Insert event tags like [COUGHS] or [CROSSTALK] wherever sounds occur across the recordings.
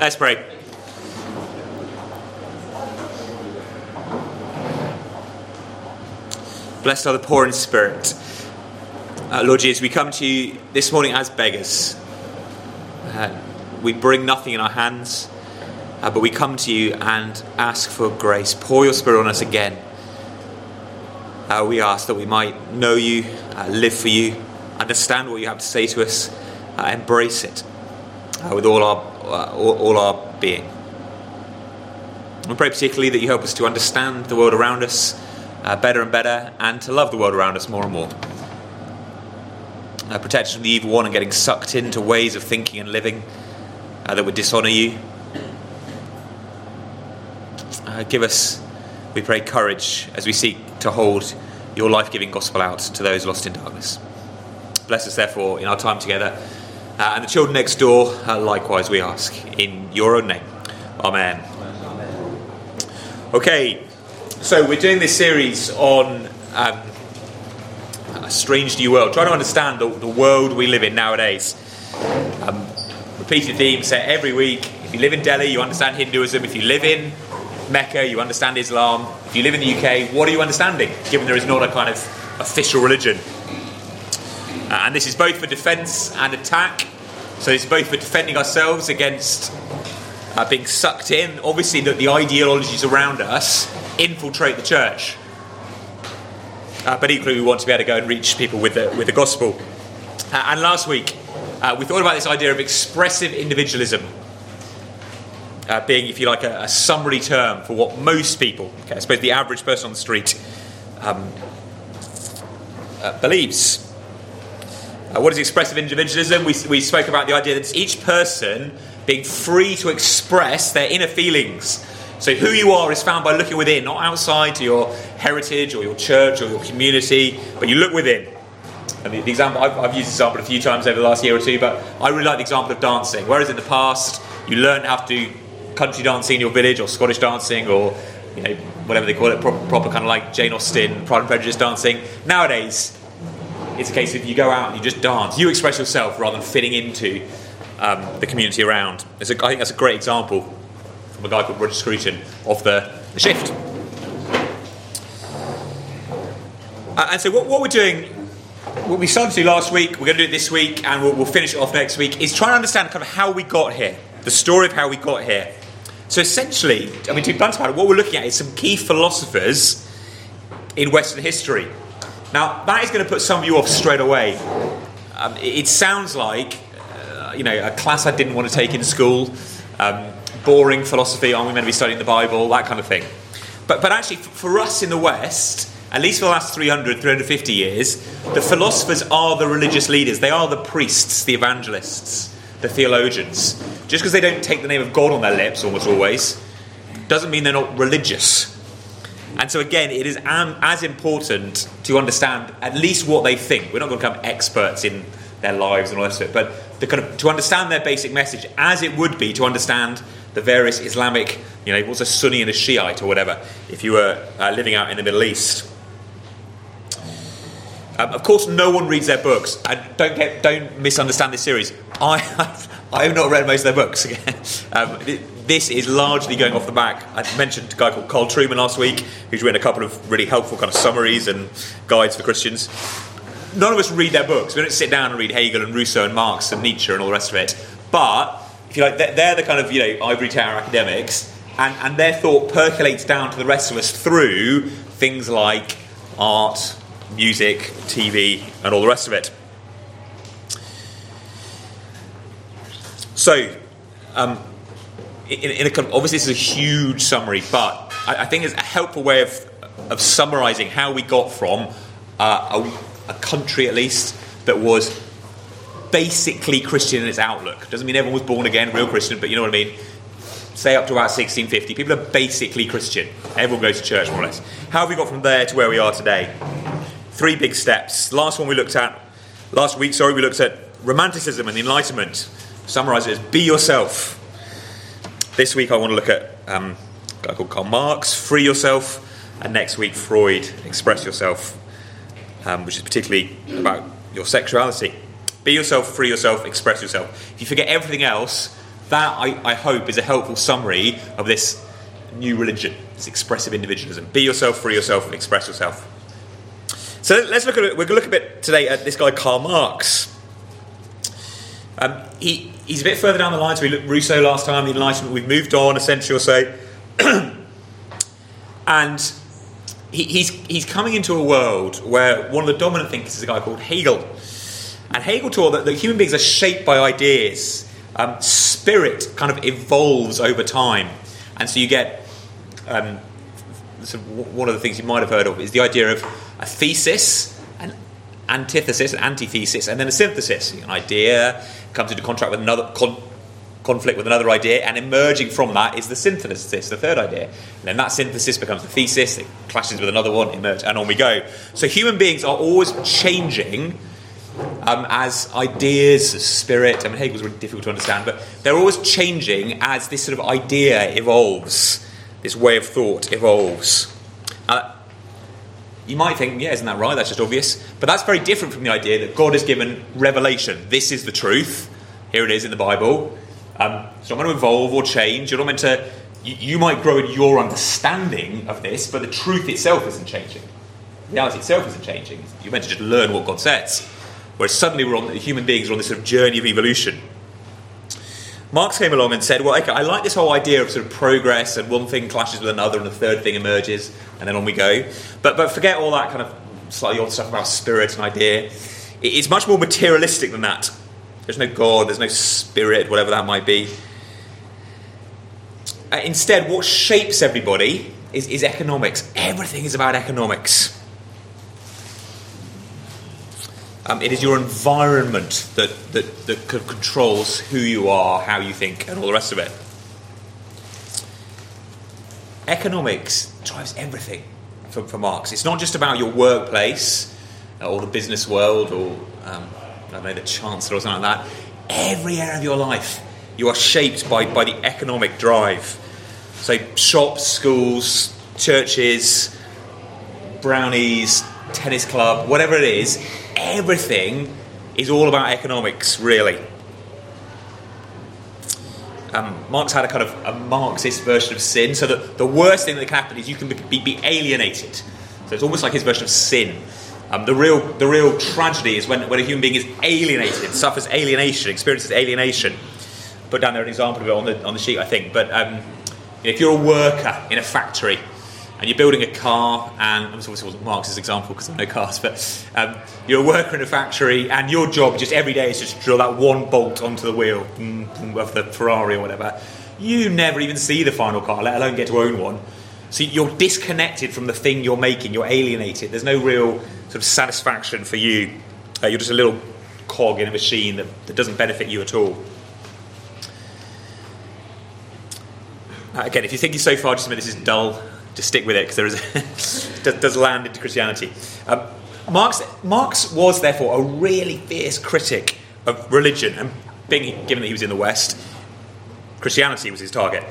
Let's pray. Blessed are the poor in spirit. Uh, Lord Jesus, we come to you this morning as beggars. Uh, we bring nothing in our hands, uh, but we come to you and ask for grace. Pour your spirit on us again. Uh, we ask that we might know you, uh, live for you, understand what you have to say to us, uh, embrace it with all our, all, our being. We pray particularly that you help us to understand the world around us uh, better and better and to love the world around us more and more. Uh, protect us from the evil one and getting sucked into ways of thinking and living uh, that would dishonour you. Uh, give us, we pray, courage as we seek to hold your life giving gospel out to those lost in darkness. Bless us, therefore, in our time together. Uh, and the children next door, uh, likewise, we ask. In your own name. Amen. Okay, so we're doing this series on um, a strange new world, trying to understand the, the world we live in nowadays. Um, repeated theme set every week. If you live in Delhi, you understand Hinduism. If you live in Mecca, you understand Islam. If you live in the UK, what are you understanding, given there is not a kind of official religion? Uh, and this is both for defence and attack. So it's both for defending ourselves against uh, being sucked in. Obviously, that the ideologies around us infiltrate the church. Uh, but equally, we want to be able to go and reach people with the, with the gospel. Uh, and last week, uh, we thought about this idea of expressive individualism. Uh, being, if you like, a, a, summary term for what most people, okay, I suppose the average person on the street, um, uh, believes. Uh, what is expressive individualism? We, we spoke about the idea that each person being free to express their inner feelings so, who you are is found by looking within, not outside to your heritage or your church or your community, but you look within. And the, the example, I've, I've, used this example a few times over the last year or two, but I really like the example of dancing. Whereas in the past, you learned how to do country dancing in your village or Scottish dancing or you know, whatever they call it, proper, proper kind of like Jane Austen, Pride and Prejudice dancing. Nowadays, it's a case of you go out and you just dance. You express yourself rather than fitting into um, the community around. A, I think that's a great example from a guy called Roger Scruton of the, the shift. Uh, and so, what, what, we're doing, what we started to do last week, we're going to do it this week, and we'll, we'll finish it off next week, is try to understand kind of how we got here, the story of how we got here. So, essentially, I mean, to be blunt about it, what we're looking at is some key philosophers in Western history. Now, that is going to put some of you off straight away. Um, it, sounds like, uh, you know, a class I didn't want to take in school. Um, boring philosophy, aren't we meant to be studying the Bible, that kind of thing. But, but actually, for us in the West, at least for the last 300, 350 years, the philosophers are the religious leaders. They are the priests, the evangelists, the theologians. Just because they don't take the name of God on their lips, almost always, doesn't mean they're not religious. And so, again, it is as important to understand at least what they think. We're not going to become experts in their lives and all that stuff, but kind of, to understand their basic message as it would be to understand the various Islamic, you know, what's a Sunni and a Shiite or whatever, if you were uh, living out in the Middle East. Um, of course, no one reads their books. And don't get, don't misunderstand this series. I have, [LAUGHS] I have not read most of their books. [LAUGHS] um, this is largely going off the back. I mentioned a guy called Carl Trueman last week, who's written a couple of really helpful kind of summaries and guides for Christians. None of us read their books. We don't sit down and read Hegel and Rousseau and Marx and Nietzsche and all the rest of it. But if you like, they're the kind of you know ivory tower academics, and, and their thought percolates down to the rest of us through things like art, music, TV, and all the rest of it. So, um, in, in a, obviously, this is a huge summary, but I, I, think it's a helpful way of, of summarising how we got from uh, a, a country, at least, that was basically Christian in its outlook. Doesn't mean everyone was born again, real Christian, but you know what I mean? Say up to about 1650, people are basically Christian. Everyone goes to church more or less. How have we got from there to where we are today? Three big steps. Last one we looked at, last week, sorry, we looked at Romanticism and the Enlightenment. Summarize it as be yourself. This week I want to look at um, a guy called Karl Marx, free yourself, and next week Freud, express yourself, um, which is particularly about your sexuality. Be yourself, free yourself, express yourself. If you forget everything else, that, I, I hope, is a helpful summary of this new religion, this expressive individualism. Be yourself, free yourself, express yourself. So let's look at it. We're going to look a bit today at this guy, Karl Marx. Um, he, he's a bit further down the line. So we looked Rousseau last time, the Enlightenment. We've moved on a century or so. and he, he's, he's coming into a world where one of the dominant thinkers is a guy called Hegel. And Hegel taught that, that human beings are shaped by ideas. Um, spirit kind of evolves over time. And so you get um, sort of one of the things you might have heard of is the idea of a thesis, antithesis, an antithesis, and then a synthesis. An idea comes into contract with another con- conflict with another idea, and emerging from that is the synthesis, the third idea. And then that synthesis becomes the thesis, it clashes with another one, emerge, and on we go. So human beings are always changing. Um, as ideas, as spirit, I mean, Hegel's really difficult to understand, but they're always changing as this sort of idea evolves, this way of thought evolves. Uh, you might think, yeah, isn't that right? That's just obvious. But that's very different from the idea that God has given revelation. This is the truth. Here it is in the Bible. Um, it's not going to evolve or change. You're not meant to. You, you, might grow in your understanding of this, but the truth itself isn't changing. Reality itself isn't changing. You're meant to just learn what God says. Whereas suddenly we're on, human beings are on this sort of journey of evolution. Marx came along and said, well, okay, I like this whole idea of sort of progress and one thing clashes with another and a third thing emerges and then on we go. But, but forget all that kind of slightly odd stuff about spirit and idea. It's much more materialistic than that. There's no God, there's no spirit, whatever that might be. Uh, instead, what shapes everybody is, is economics. Everything is about economics. Um, it is your environment that, that, that controls who you are, how you think, and all the rest of it. Economics drives everything for, for Marx. It's not just about your workplace uh, or the business world or, um, I don't know, the chancellor or something like that. Every area of your life, you are shaped by, by the economic drive. So, shops, schools, churches, brownies, tennis club, whatever it is, everything is all about economics, really. Um, Marx had a kind of a Marxist version of sin, so that the worst thing that can happen is you can be, be alienated. So it's almost like his version of sin. Um, the real the real tragedy is when, when a human being is alienated, suffers alienation, experiences alienation. Put down there an example of it on the on the sheet, I think. But um, if you're a worker in a factory and you're building a car, and obviously it wasn't Marx's example because there are no cars, but um, you're a worker in a factory, and your job just every day is just drill that one bolt onto the wheel of the Ferrari or whatever. You never even see the final car, let alone get to own one. So you're disconnected from the thing you're making. You're alienated. There's no real sort of satisfaction for you. Uh, you're just a little cog in a machine that, that doesn't benefit you at all. Uh, again, if you're thinking so far, just admit this is dull just stick with it because there is [LAUGHS] does, does land into Christianity. Um, Marx, Marx was therefore a really fierce critic of religion, and being given that he was in the West, Christianity was his target.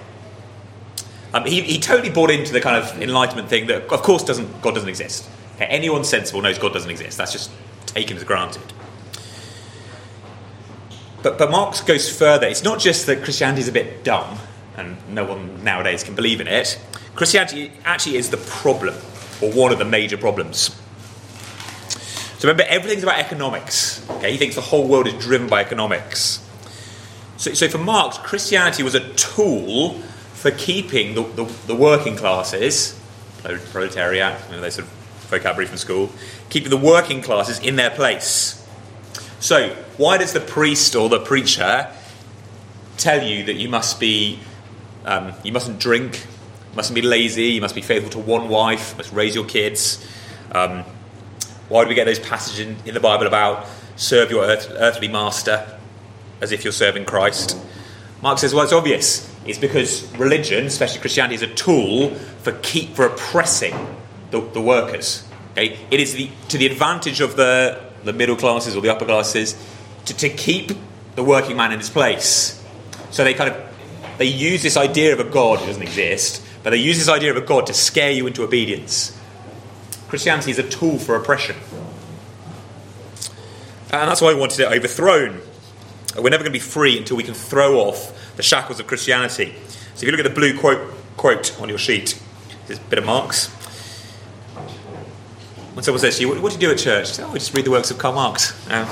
Um, he, he totally bought into the kind of enlightenment thing that, of course, doesn't God doesn't exist. Okay, anyone sensible knows God doesn't exist. That's just taken as granted. But, but Marx goes further. It's not just that Christianity is a bit dumb, and no one nowadays can believe in it. Christianity actually is the problem, or one of the major problems. So remember, everything's about economics. Okay? He thinks the whole world is driven by economics. So, so for Marx, Christianity was a tool for keeping the, the, the working classes, proletariat, you know, those sort of vocabulary from school, keeping the working classes in their place. So, why does the priest or the preacher tell you that you must be, um, you mustn't drink, mustn't be lazy. You must be faithful to one wife. Must raise your kids. Um, why do we get those passages in, in the Bible about serve your earth, earthly master as if you're serving Christ? Marx says, well, it's obvious. It's because religion, especially Christianity, is a tool for keep for oppressing the, the workers. Okay? It is the, to the advantage of the, the middle classes or the upper classes to, to keep the working man in his place. So they kind of they use this idea of a God who doesn't exist but they use this idea of a God to scare you into obedience. Christianity is a tool for oppression. And that's why I wanted it overthrown. We're never going to be free until we can throw off the shackles of Christianity. So if you look at the blue quote, quote on your sheet, there's a bit of Marx. When someone says to you, What, do you do at church? Say, oh, I just read the works of Karl Marx. Um,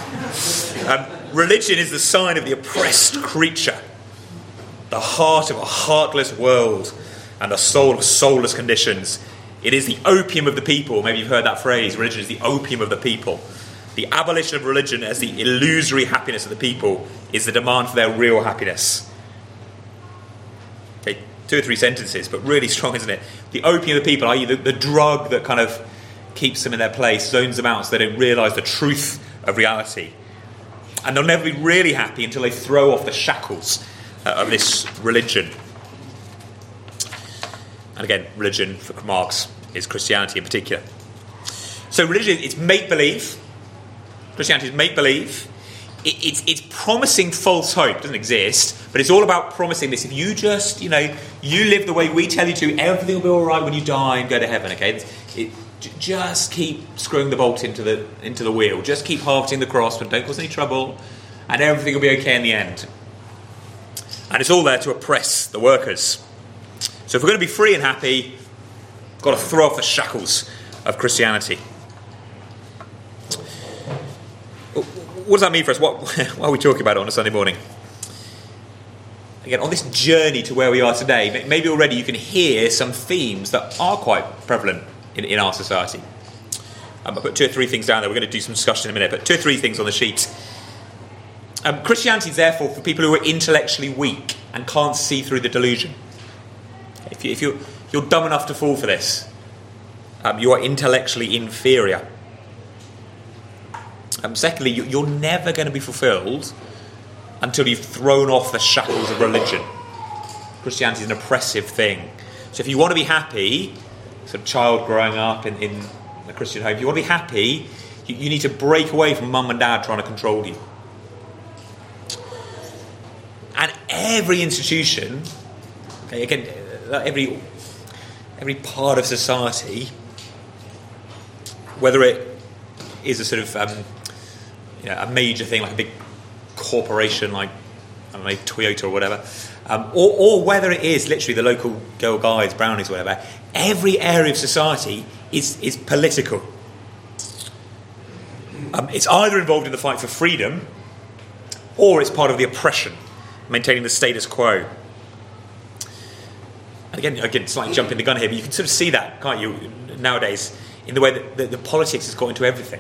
um, religion is the sign of the oppressed creature, the heart of a heartless world, and the soul of soulless conditions. It is the opium of the people. Maybe you've heard that phrase religion is the opium of the people. The abolition of religion as the illusory happiness of the people is the demand for their real happiness. Okay, two or three sentences, but really strong, isn't it? The opium of the people, i.e., the, the drug that kind of keeps them in their place, zones them out so they don't realise the truth of reality. And they'll never be really happy until they throw off the shackles uh, of this religion. And again, religion for Marx is Christianity in particular. So religion, it's make believe. Christianity is make believe. It, it's, it's promising false hope. It doesn't exist, but it's all about promising this. If you just, you know, you live the way we tell you to, everything will be all right when you die and go to heaven. Okay, it, just keep screwing the bolt into the into the wheel. Just keep harvesting the cross, but don't cause any trouble, and everything will be okay in the end. And it's all there to oppress the workers. So if we're going to be free and happy, we've got to throw off the shackles of Christianity. What does that mean for us? What, [LAUGHS] why are we talking about it on a Sunday morning? Again, on this journey to where we are today, maybe already you can hear some themes that are quite prevalent in, in our society. Um, I put two or three things down there. We're going to do some discussion in a minute, but two or three things on the sheet. Um, Christianity is therefore for people who are intellectually weak and can't see through the delusion. If, you, if you're, you're dumb enough to fall for this, um, you are intellectually inferior. Um, secondly, you, are never going to be fulfilled until you've thrown off the shackles of religion. Christianity is an oppressive thing. So if you want to be happy, sort of child growing up in, in a Christian home, if you want to be happy, you, you need to break away from mum and dad trying to control you. And every institution, okay, again, every every part of society, whether it is a sort of um, you know, a major thing like a big corporation like I don't know, Toyota or whatever, um, or, or, whether it is literally the local Girl Guides, Brownies, whatever, every area of society is, is political. Um, it's either involved in the fight for freedom or it's part of the oppression, maintaining the status quo. Again, again, slightly jumping the gun here, but you can sort of see that, can't you, nowadays, in the way that the, the politics has got into everything.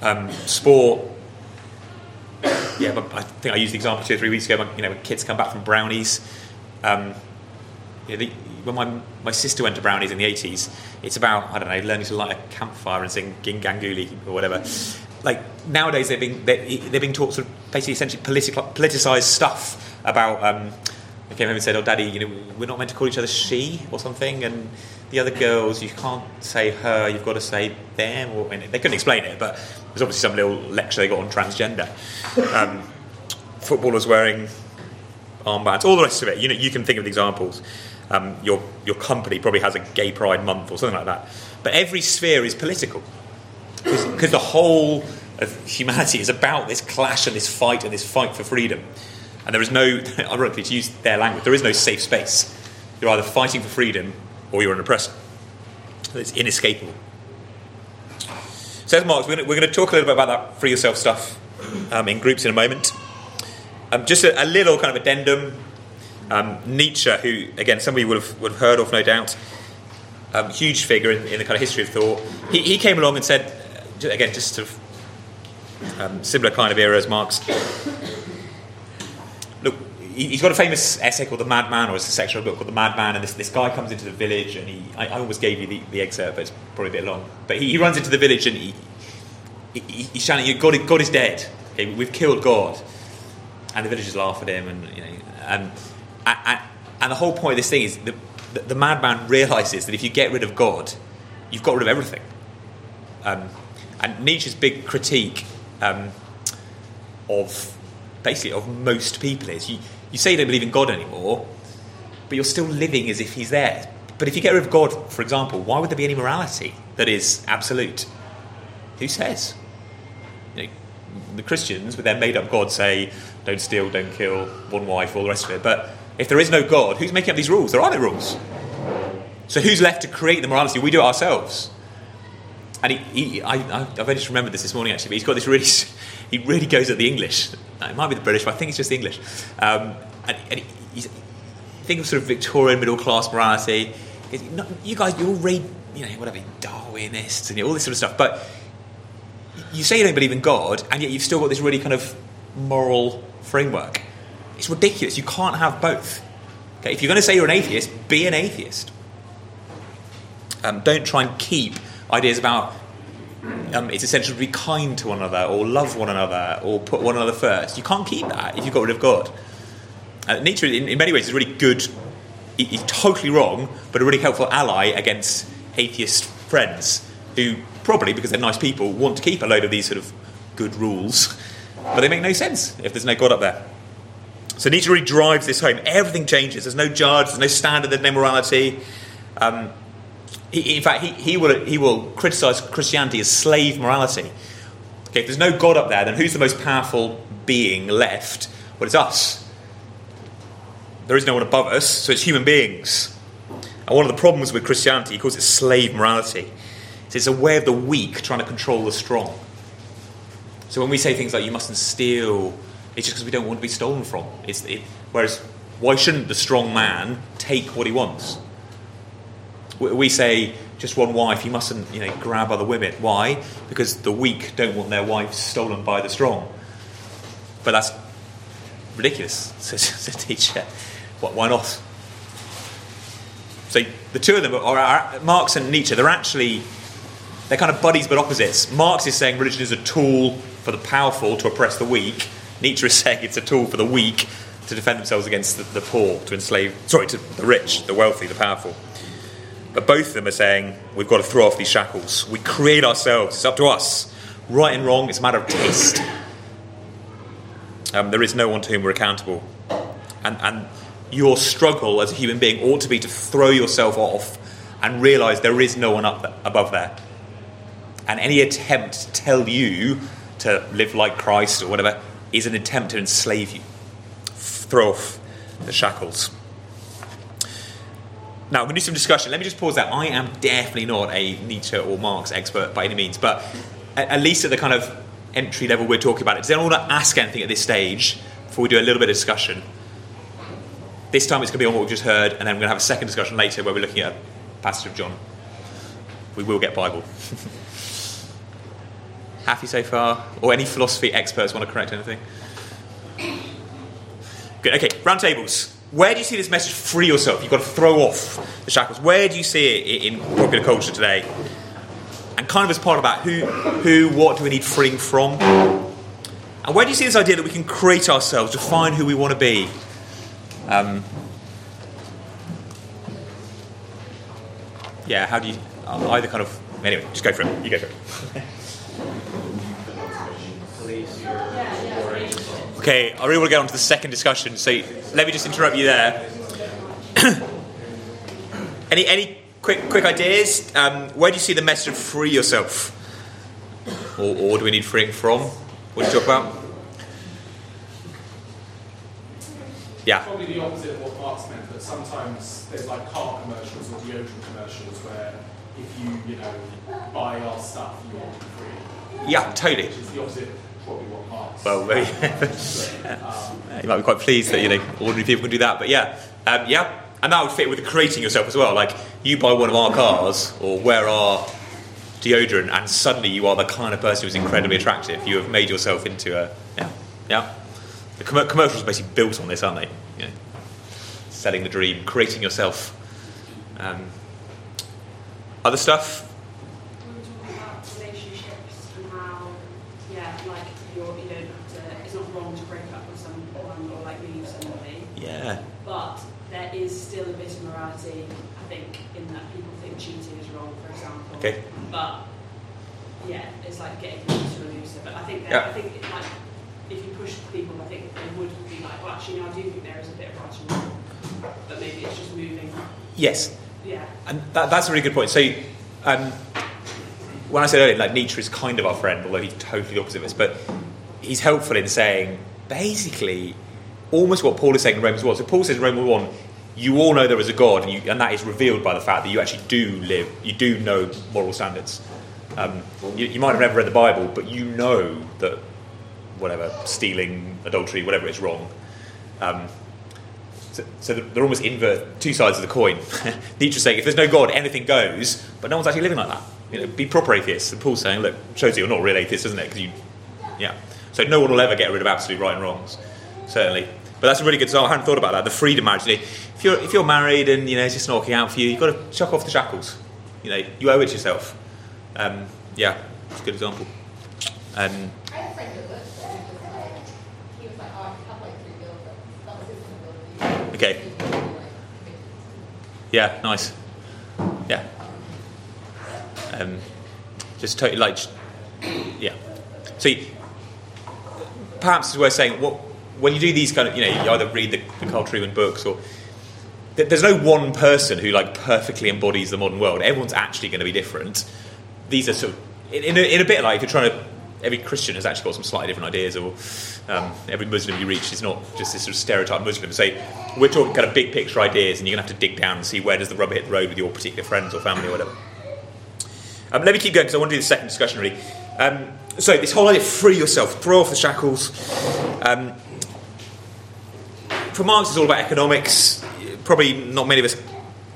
Um, sport, yeah, but I think I used the example two or three weeks ago. My, you know, kids come back from brownies. Um, you know, the, when my, my sister went to brownies in the 80s, it's about, I don't know, learning to light a campfire and sing Ging Gang Goolie or whatever. Like, nowadays they're being, they're, they're being taught sort of basically essentially political, politicized stuff about, um, I came home and said, oh, daddy, you know, we're not meant to call each other she or something. And the other girls, you can't say her, you've got to say them. Or, they couldn't explain it, but there's obviously some little lecture they got on transgender. Um, footballers wearing armbands, all the rest of it. You know, you can think of examples. Um, your your company probably has a gay pride month or something like that. But every sphere is political because the whole of humanity is about this clash and this fight and this fight for freedom. And there is no, [LAUGHS] ironically, to use their language, there is no safe space. You're either fighting for freedom or you're an oppressor. It's inescapable. Says Marx, we're going, to, talk a little bit about that free yourself stuff um, in groups in a moment. Um, just a, a, little kind of addendum. Um, Nietzsche, who, again, somebody would have, would have heard of, no doubt, um, huge figure in, in, the kind of history of thought, he, he came along and said, again, just sort of um, similar kind of era as Marx, he's got a famous essay called The Madman, or it's a section of a book called The Madman, and this, this guy comes into the village, and he, I, I almost gave you the, the, excerpt, but it's probably a bit long. But he, he runs into the village, and he, he, he's shouting, God, God is dead. Okay, we've killed God. And the villagers laugh at him, and, you know, and, and, and the whole point of this thing is the, the, the, madman realizes that if you get rid of God, you've got rid of everything. Um, and Nietzsche's big critique um, of basically of most people is you, you say you don't believe in God anymore, but you're still living as if He's there. But if you get rid of God, for example, why would there be any morality that is absolute? Who says? You know, the Christians, with their made up God, say, don't steal, don't kill, one wife, all the rest of it. But if there is no God, who's making up these rules? There are no rules. So who's left to create the morality? We do it ourselves. And he, he I, have only just remembered this this morning actually, but he's got this really, he really goes at the English. It might be the British, but I think it's just English. Um, and, and he's, think of sort of Victorian middle class morality. You guys, you all read, you know, whatever, Darwinists and all this sort of stuff, but you say you don't believe in God, and yet you've still got this really kind of moral framework. It's ridiculous. You can't have both. Okay, if you're going to say you're an atheist, be an atheist. Um, don't try and keep ideas about um, it's essential to be kind to one another, or love one another, or put one another first. You can't keep that if you've got rid of God. Uh, in, in, many ways, is really good. He's totally wrong, but a really helpful ally against atheist friends who probably, because they're nice people, want to keep a load of these sort of good rules, [LAUGHS] but they make no sense if there's no God up there. So Nietzsche really drives this home. Everything changes. There's no judge, there's no standard, there's no morality. Um, he, in fact, he, he, will, he will criticize Christianity as slave morality. Okay, if there's no God up there, then who's the most powerful being left? Well, it's us. There is no one above us, so it's human beings. And one of the problems with Christianity, he calls it slave morality. Is it's a way of the weak trying to control the strong. So when we say things like you mustn't steal, it's just because we don't want to be stolen from. It, whereas, why shouldn't the strong man take what he wants? We say just one wife, you mustn't you know, grab other women. Why? Because the weak don't want their wives stolen by the strong. But that's ridiculous, [LAUGHS] says Nietzsche. What? Why not? So the two of them are, are Marx and Nietzsche. They're actually they're kind of buddies but opposites. Marx is saying religion is a tool for the powerful to oppress the weak. Nietzsche is saying it's a tool for the weak to defend themselves against the, the poor, to enslave, sorry, to the rich, the wealthy, the powerful. But both of them are saying we've got to throw off these shackles. We create ourselves. It's up to us. Right and wrong, it's a matter of taste. Um, there is no one to whom we're accountable. And, and your struggle as a human being ought to be to throw yourself off and realize there is no one up above there. And any attempt to tell you to live like Christ or whatever is an attempt to enslave you. Throw off the shackles. Now, we're going to do some discussion. Let me just pause that. I am definitely not a Nietzsche or Marx expert by any means, but at, least at the kind of entry level we're talking about, it. does anyone want to ask anything at this stage before we do a little bit of discussion? This time it's going to be on what we've just heard, and then we're going to have a second discussion later where we're looking at passage of John. We will get Bible. [LAUGHS] Happy so far? Or any philosophy experts want to correct anything? Good. Okay, round tables. Where do you see this message? Free yourself. You've got to throw off the shackles. Where do you see it in popular culture today? And kind of as part about who, who, what do we need freeing from? And where do you see this idea that we can create ourselves, define who we want to be? Um, yeah, how do you either kind of anyway? Just go for it. You go for it. [LAUGHS] Okay, I really want to get on to the second discussion, so let me just interrupt you there. [COUGHS] any any quick quick ideas? Um, where do you see the message of free yourself, or, or do we need freeing from? What do you talk about? Yeah. Probably the opposite of what Marx meant, but sometimes there's like car commercials or deodorant commercials where if you, you know, buy our stuff, you're free. Yeah, totally. Which is the opposite well, [LAUGHS] maybe you might be quite pleased that you know ordinary people can do that. But yeah, um, yeah, and that would fit with creating yourself as well. Like you buy one of our cars or wear our deodorant, and suddenly you are the kind of person who's incredibly attractive. You have made yourself into a yeah, yeah. The com- commercials are basically built on this, aren't they? You know, selling the dream, creating yourself. Um, other stuff But yeah, it's like getting to a looser. But I think that, yeah. I think it like if you push people, I think they would be like, well, actually, no, I do think there is a bit of right and wrong, but maybe it's just moving. Yes. Yeah. And that, that's a really good point. So. Um, when I said earlier, like Nietzsche is kind of our friend, although he's totally the opposite of us. But he's helpful in saying basically almost what Paul is saying in Romans 1. So Paul says in Romans 1, you all know there is a God, and, you, and, that is revealed by the fact that you actually do live, you do know moral standards. Um, you, you, might have never read the Bible, but you know that whatever, stealing, adultery, whatever is wrong. Um, so, so, they're almost invert, two sides of the coin. [LAUGHS] Nietzsche's saying if there's no God, anything goes, but no one's actually living like that. You know, be proper atheists. And Paul's saying, look, shows you you're not real atheists, doesn't it? Because you, yeah. So no one will ever get rid of absolute right and wrongs, certainly. But that's a really good example. I hadn't thought about that. The freedom actually. If you're if you're married and you know it's just not working out for you, you've got to chuck off the shackles. You know, you owe it to yourself. Um, yeah, it's a good example. Um, okay. Yeah, nice. Yeah. Um, just totally like, yeah. So you, perhaps it's worth saying what when you do these kind of, you know, you either read the, the Carl Trueman books or there's no one person who like perfectly embodies the modern world. Everyone's actually going to be different. These are sort of in a, in a bit like if you're trying to. Every Christian has actually got some slightly different ideas, or um, every Muslim you reach is not just this sort of stereotype Muslim. So we're talking kind of big picture ideas, and you're going to have to dig down and see where does the rubber hit the road with your particular friends or family or whatever. Um, let me keep going because I want to do the second discussion really. Um, so this whole idea, free yourself, throw off the shackles. Um, for Marx, it's all about economics. Probably not many of us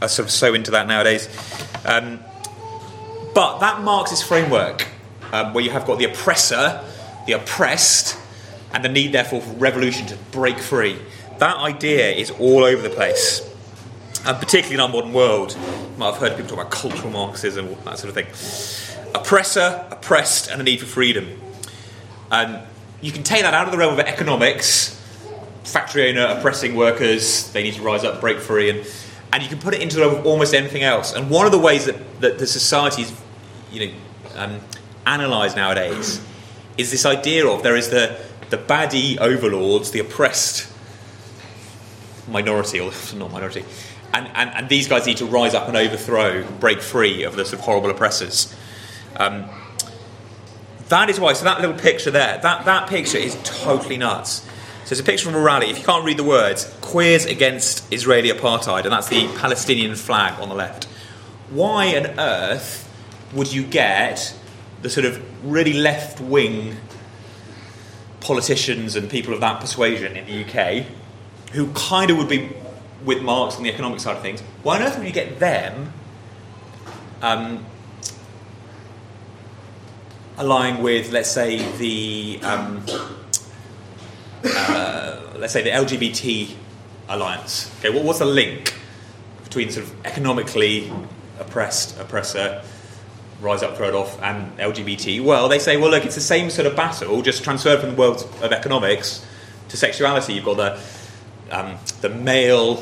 are sort of so into that nowadays. Um, but that Marxist framework, um, where you have got the oppressor, the oppressed, and the need, therefore, for revolution to break free, that idea is all over the place. And particularly in our modern world, you might have heard people talk about cultural Marxism, that sort of thing. Oppressor, oppressed, and the need for freedom. And you can take that out of the realm of economics factory owner oppressing workers, they need to rise up, break free, and, and you can put it into almost anything else. And one of the ways that, that the society is, you know, um, analysed nowadays is this idea of there is the, the baddie overlords, the oppressed minority, or [LAUGHS] not minority, and, and, and these guys need to rise up and overthrow, break free of the sort of horrible oppressors. Um, that is why, so that little picture there, that, that picture is totally nuts. So it's a picture from a rally. If you can't read the words, queers against Israeli apartheid, and that's the Palestinian flag on the left. Why on earth would you get the sort of really left wing politicians and people of that persuasion in the UK who kind of would be with Marx on the economic side of things? Why on earth would you get them um, aligning with, let's say, the. Um, uh, let's say the LGBT alliance. Okay, what, what's the link between sort of economically oppressed oppressor, rise up, throw it off, and LGBT? Well, they say, well, look, it's the same sort of battle, just transferred from the world of economics to sexuality. You've got the um, the male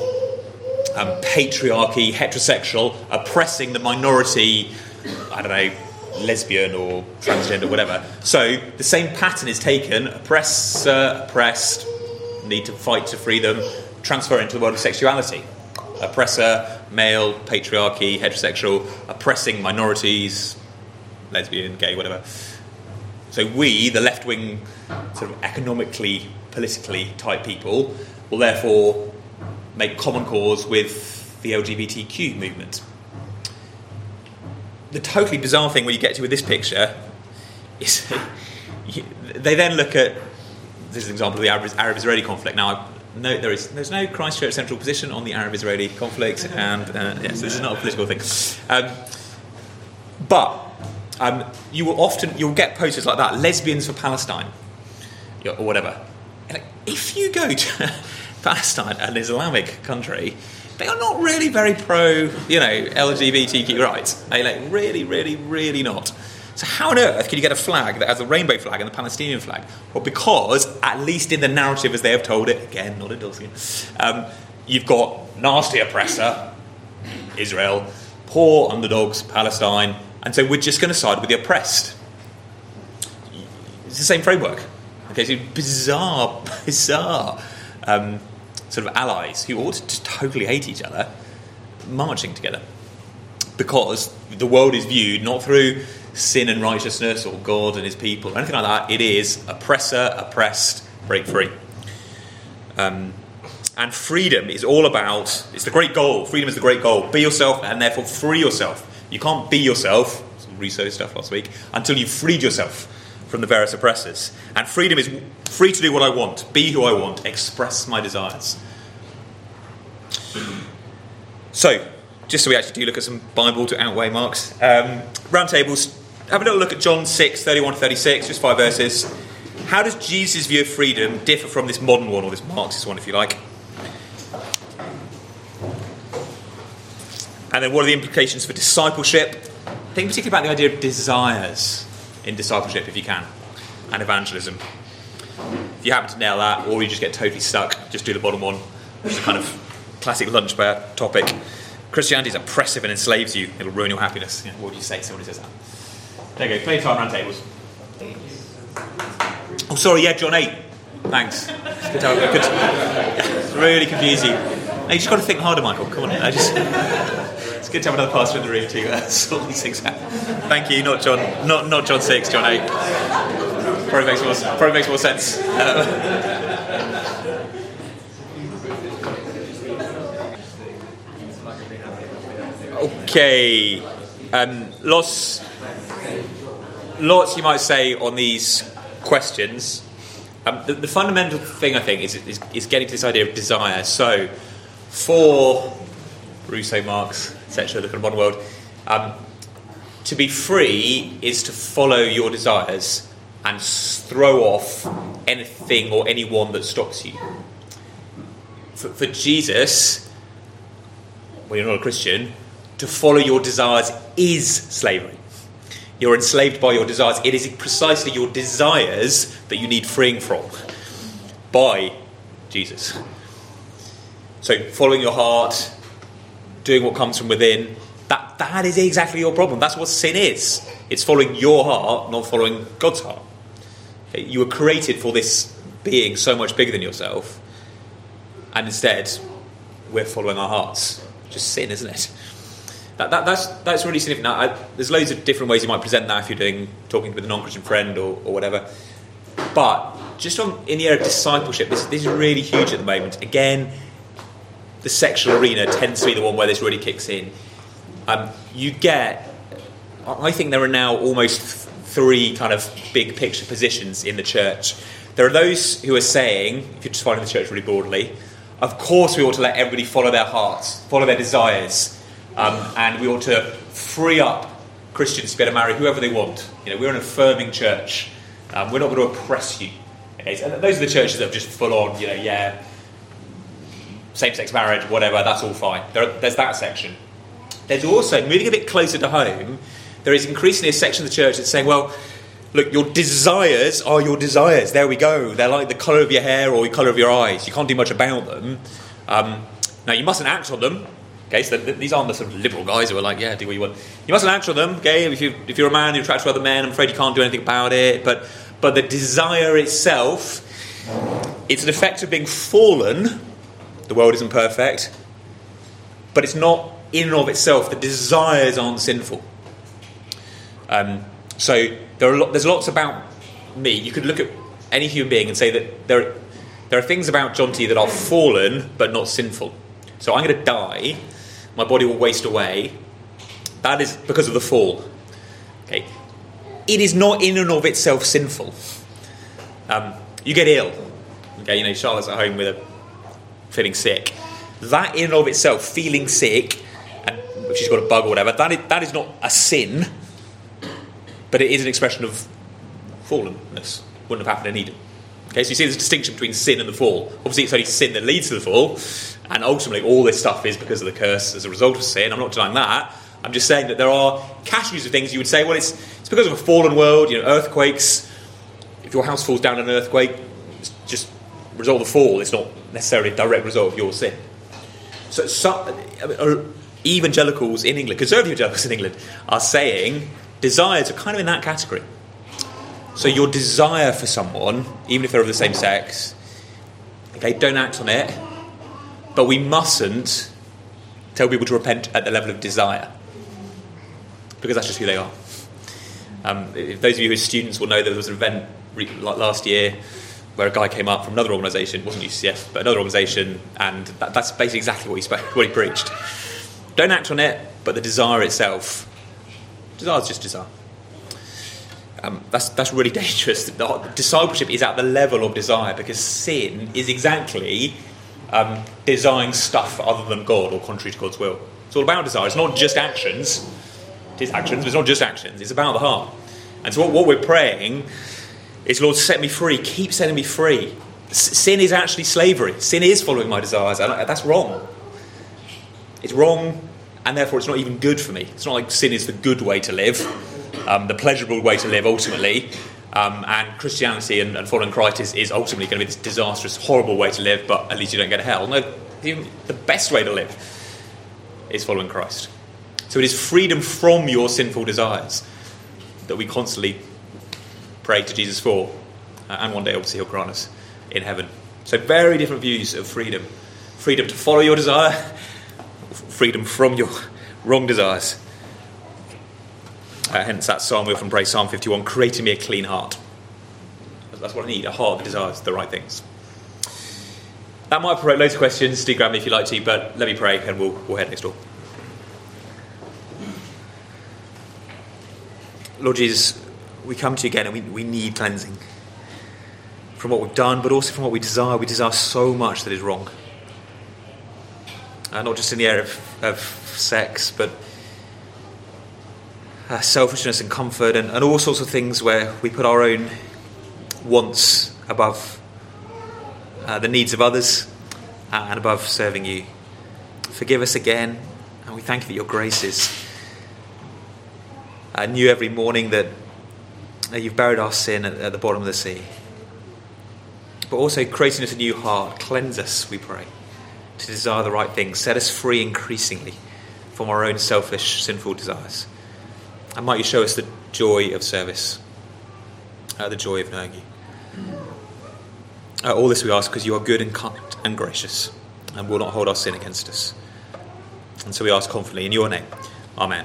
um, patriarchy, heterosexual, oppressing the minority. I don't know lesbian or transgender, whatever. So the same pattern is taken oppressor, oppressed, need to fight to free them, transfer into the world of sexuality. Oppressor, male, patriarchy, heterosexual, oppressing minorities, lesbian, gay, whatever. So we, the left wing, sort of economically, politically type people, will therefore make common cause with the LGBTQ movement the totally bizarre thing when you get to with this picture is [LAUGHS] they then look at this is an example of the Arab Israeli conflict. Now, no, there is there's no Christchurch central position on the Arab Israeli conflict, and uh, yes, this is not a political thing. Um, but um, you will often you'll get posters like that, lesbians for Palestine, or whatever. if you go to Palestine, an Islamic country, they are not really very pro, you know, LGBTQ rights. They like really, really, really not. So how on earth can you get a flag that has a rainbow flag and the Palestinian flag? Well, because at least in the narrative as they have told it, again, not endorsing um, you've got nasty oppressor, Israel, poor underdogs, Palestine, and so we're just going to side with the oppressed. It's the same framework. Okay, so bizarre, [LAUGHS] bizarre um, sort of allies who ought to totally hate each other marching together. Because the world is viewed not through sin and righteousness or God and his people, or anything like that. It is oppressor, oppressed, break free. Um, and freedom is all about, it's the great goal. Freedom is the great goal. Be yourself and therefore free yourself. You can't be yourself, some Rousseau stuff last week, until you've freed yourself from the various oppressors. And freedom is free to do what I want, be who I want, express my desires. So, just so we actually do look at some Bible to outweigh Marx um, round tables, have a little look at John 6, 31 to 36, just five verses. How does Jesus' view of freedom differ from this modern one, or this Marxist one, if you like? And then what are the implications for discipleship? Think particularly about the idea of desires in discipleship, if you can, and evangelism. If you happen to nail that, or you just get totally stuck, just do the bottom one, which is a kind of classic lunch topic. Christianity is oppressive and enslaves you. It'll ruin your happiness. what would you say to someone says that? There you go. Play time round tables. Oh, sorry. Yeah, John 8. Thanks. Good, good. [LAUGHS] really confusing. No, you just got to think harder, Michael. Come on. I just good to have another pastor in the room to sort these things out. Thank you, not John, not not John six, John eight. Probably makes more, probably makes more sense. Uh, okay, um, lots, lots you might say on these questions. Um, the, the, fundamental thing I think is, is, is getting to this idea of desire. So, for Rousseau, Marx, etc., look at modern world. Um, to be free is to follow your desires and throw off anything or anyone that stops you. For, for Jesus, when you're not a Christian, to follow your desires is slavery. You're enslaved by your desires. It is precisely your desires that you need freeing from by Jesus. So, following your heart, doing what comes from within, that, that is exactly your problem. That's what sin is. It's following your heart, not following God's heart. You were created for this being so much bigger than yourself, and instead, we're following our hearts. Just sin, isn't it? That, that, that's, that's really significant. I, there's loads of different ways you might present that if you're doing talking with a non-Christian friend or, or whatever. But just on, in the area of discipleship, this, this is really huge at the moment. Again, the sexual arena tends to be the one where this really kicks in. Um, you get, I think there are now almost three kind of big picture positions in the church. There are those who are saying, if you're just finding the church really broadly, of course we ought to let everybody follow their hearts, follow their desires, um, and we ought to free up Christians to be able to marry whoever they want. You know, we're an affirming church. Um, we're not going to oppress you. So those are the churches that are just full on, you know, yeah, same sex marriage, whatever, that's all fine. There, there's that section. There's also, moving a bit closer to home, there is increasingly a section of the church that's saying, well, look, your desires are your desires. There we go. They're like the colour of your hair or the colour of your eyes. You can't do much about them. Um, now, you mustn't act on them. Okay, so these aren't the sort of liberal guys who are like, yeah, do what you want. You mustn't act on them. Okay, if, you, if you're a man, you're attracted to other men, I'm afraid you can't do anything about it. But, but the desire itself, it's an effect of being fallen the world isn't perfect, but it's not in and of itself. The desires aren't sinful. Um, so there are there's lots about me. You could look at any human being and say that there, there are things about John that are fallen but not sinful. So I'm going to die. My body will waste away. That is because of the fall. Okay, it is not in and of itself sinful. Um, you get ill. Okay, you know Charlotte's at home with a feeling sick. That in and of itself, feeling sick, and if she's got a bug or whatever, that is, that is not a sin, but it is an expression of fallenness. Wouldn't have happened in Eden. Okay, so you see there's a distinction between sin and the fall. Obviously, it's only sin that leads to the fall, and ultimately, all this stuff is because of the curse as a result of sin. I'm not denying that. I'm just saying that there are categories of things you would say, well, it's, it's because of a fallen world, you know, earthquakes. If your house falls down in an earthquake, result of the fall. It's not necessarily a direct result of your sin. So, so evangelicals in England, conservative evangelicals in England, are saying desires are kind of in that category. So your desire for someone, even if they're of the same sex, okay, don't act on it, but we mustn't tell people to repent at the level of desire because that's just who they are. Um, if those of you who are students will know there was an event last year where a guy came up from another organisation, wasn't UCF, but another organisation, and that, that's basically exactly what he, spoke, [LAUGHS] what he preached. Don't act on it, but the desire itself, desire is just desire. Um, that's, that's really [LAUGHS] dangerous. The, discipleship is at the level of desire because sin is exactly um, desiring stuff other than God or contrary to God's will. It's all about desire. It's not just actions. It is actions, but it's not just actions. It's about the heart. And so what, what we're praying is, Lord, set me free. Keep setting me free. Sin is actually slavery. Sin is following my desires. That's wrong. It's wrong, and therefore it's not even good for me. It's not like sin is the good way to live um, the pleasurable way to live ultimately. Um, and Christianity and, and following Christ is, is, ultimately going to be this disastrous, horrible way to live, but at least you don't go to hell. No, the best way to live is following Christ. So it is freedom from your sinful desires that we constantly pray to Jesus for, uh, and one day obviously he'll grant us in heaven. So very different views of freedom: freedom to follow your desire, freedom from your wrong desires. Uh, hence that psalm we often pray, Psalm 51, creating me a clean heart. That's what I need, a heart that desires the right things. That might provoke loads of questions. Do grab me if you like to, but let me pray and we'll, we'll head next door. Lord Jesus, we come to you again and we, we need cleansing from what we've done, but also from what we desire. We desire so much that is wrong. Uh, not just in the area of, of sex, but uh, selfishness and comfort, and, and all sorts of things where we put our own wants above uh, the needs of others uh, and above serving you. Forgive us again, and we thank you that your grace is uh, new every morning, that you've buried our sin at, at the bottom of the sea. But also creating us a new heart, cleanse us, we pray, to desire the right things, set us free increasingly from our own selfish, sinful desires. And might you show us the joy of service, uh, the joy of knowing you. Uh, all this we ask because you are good and kind and gracious and will not hold our sin against us. And so we ask confidently in your name. Amen.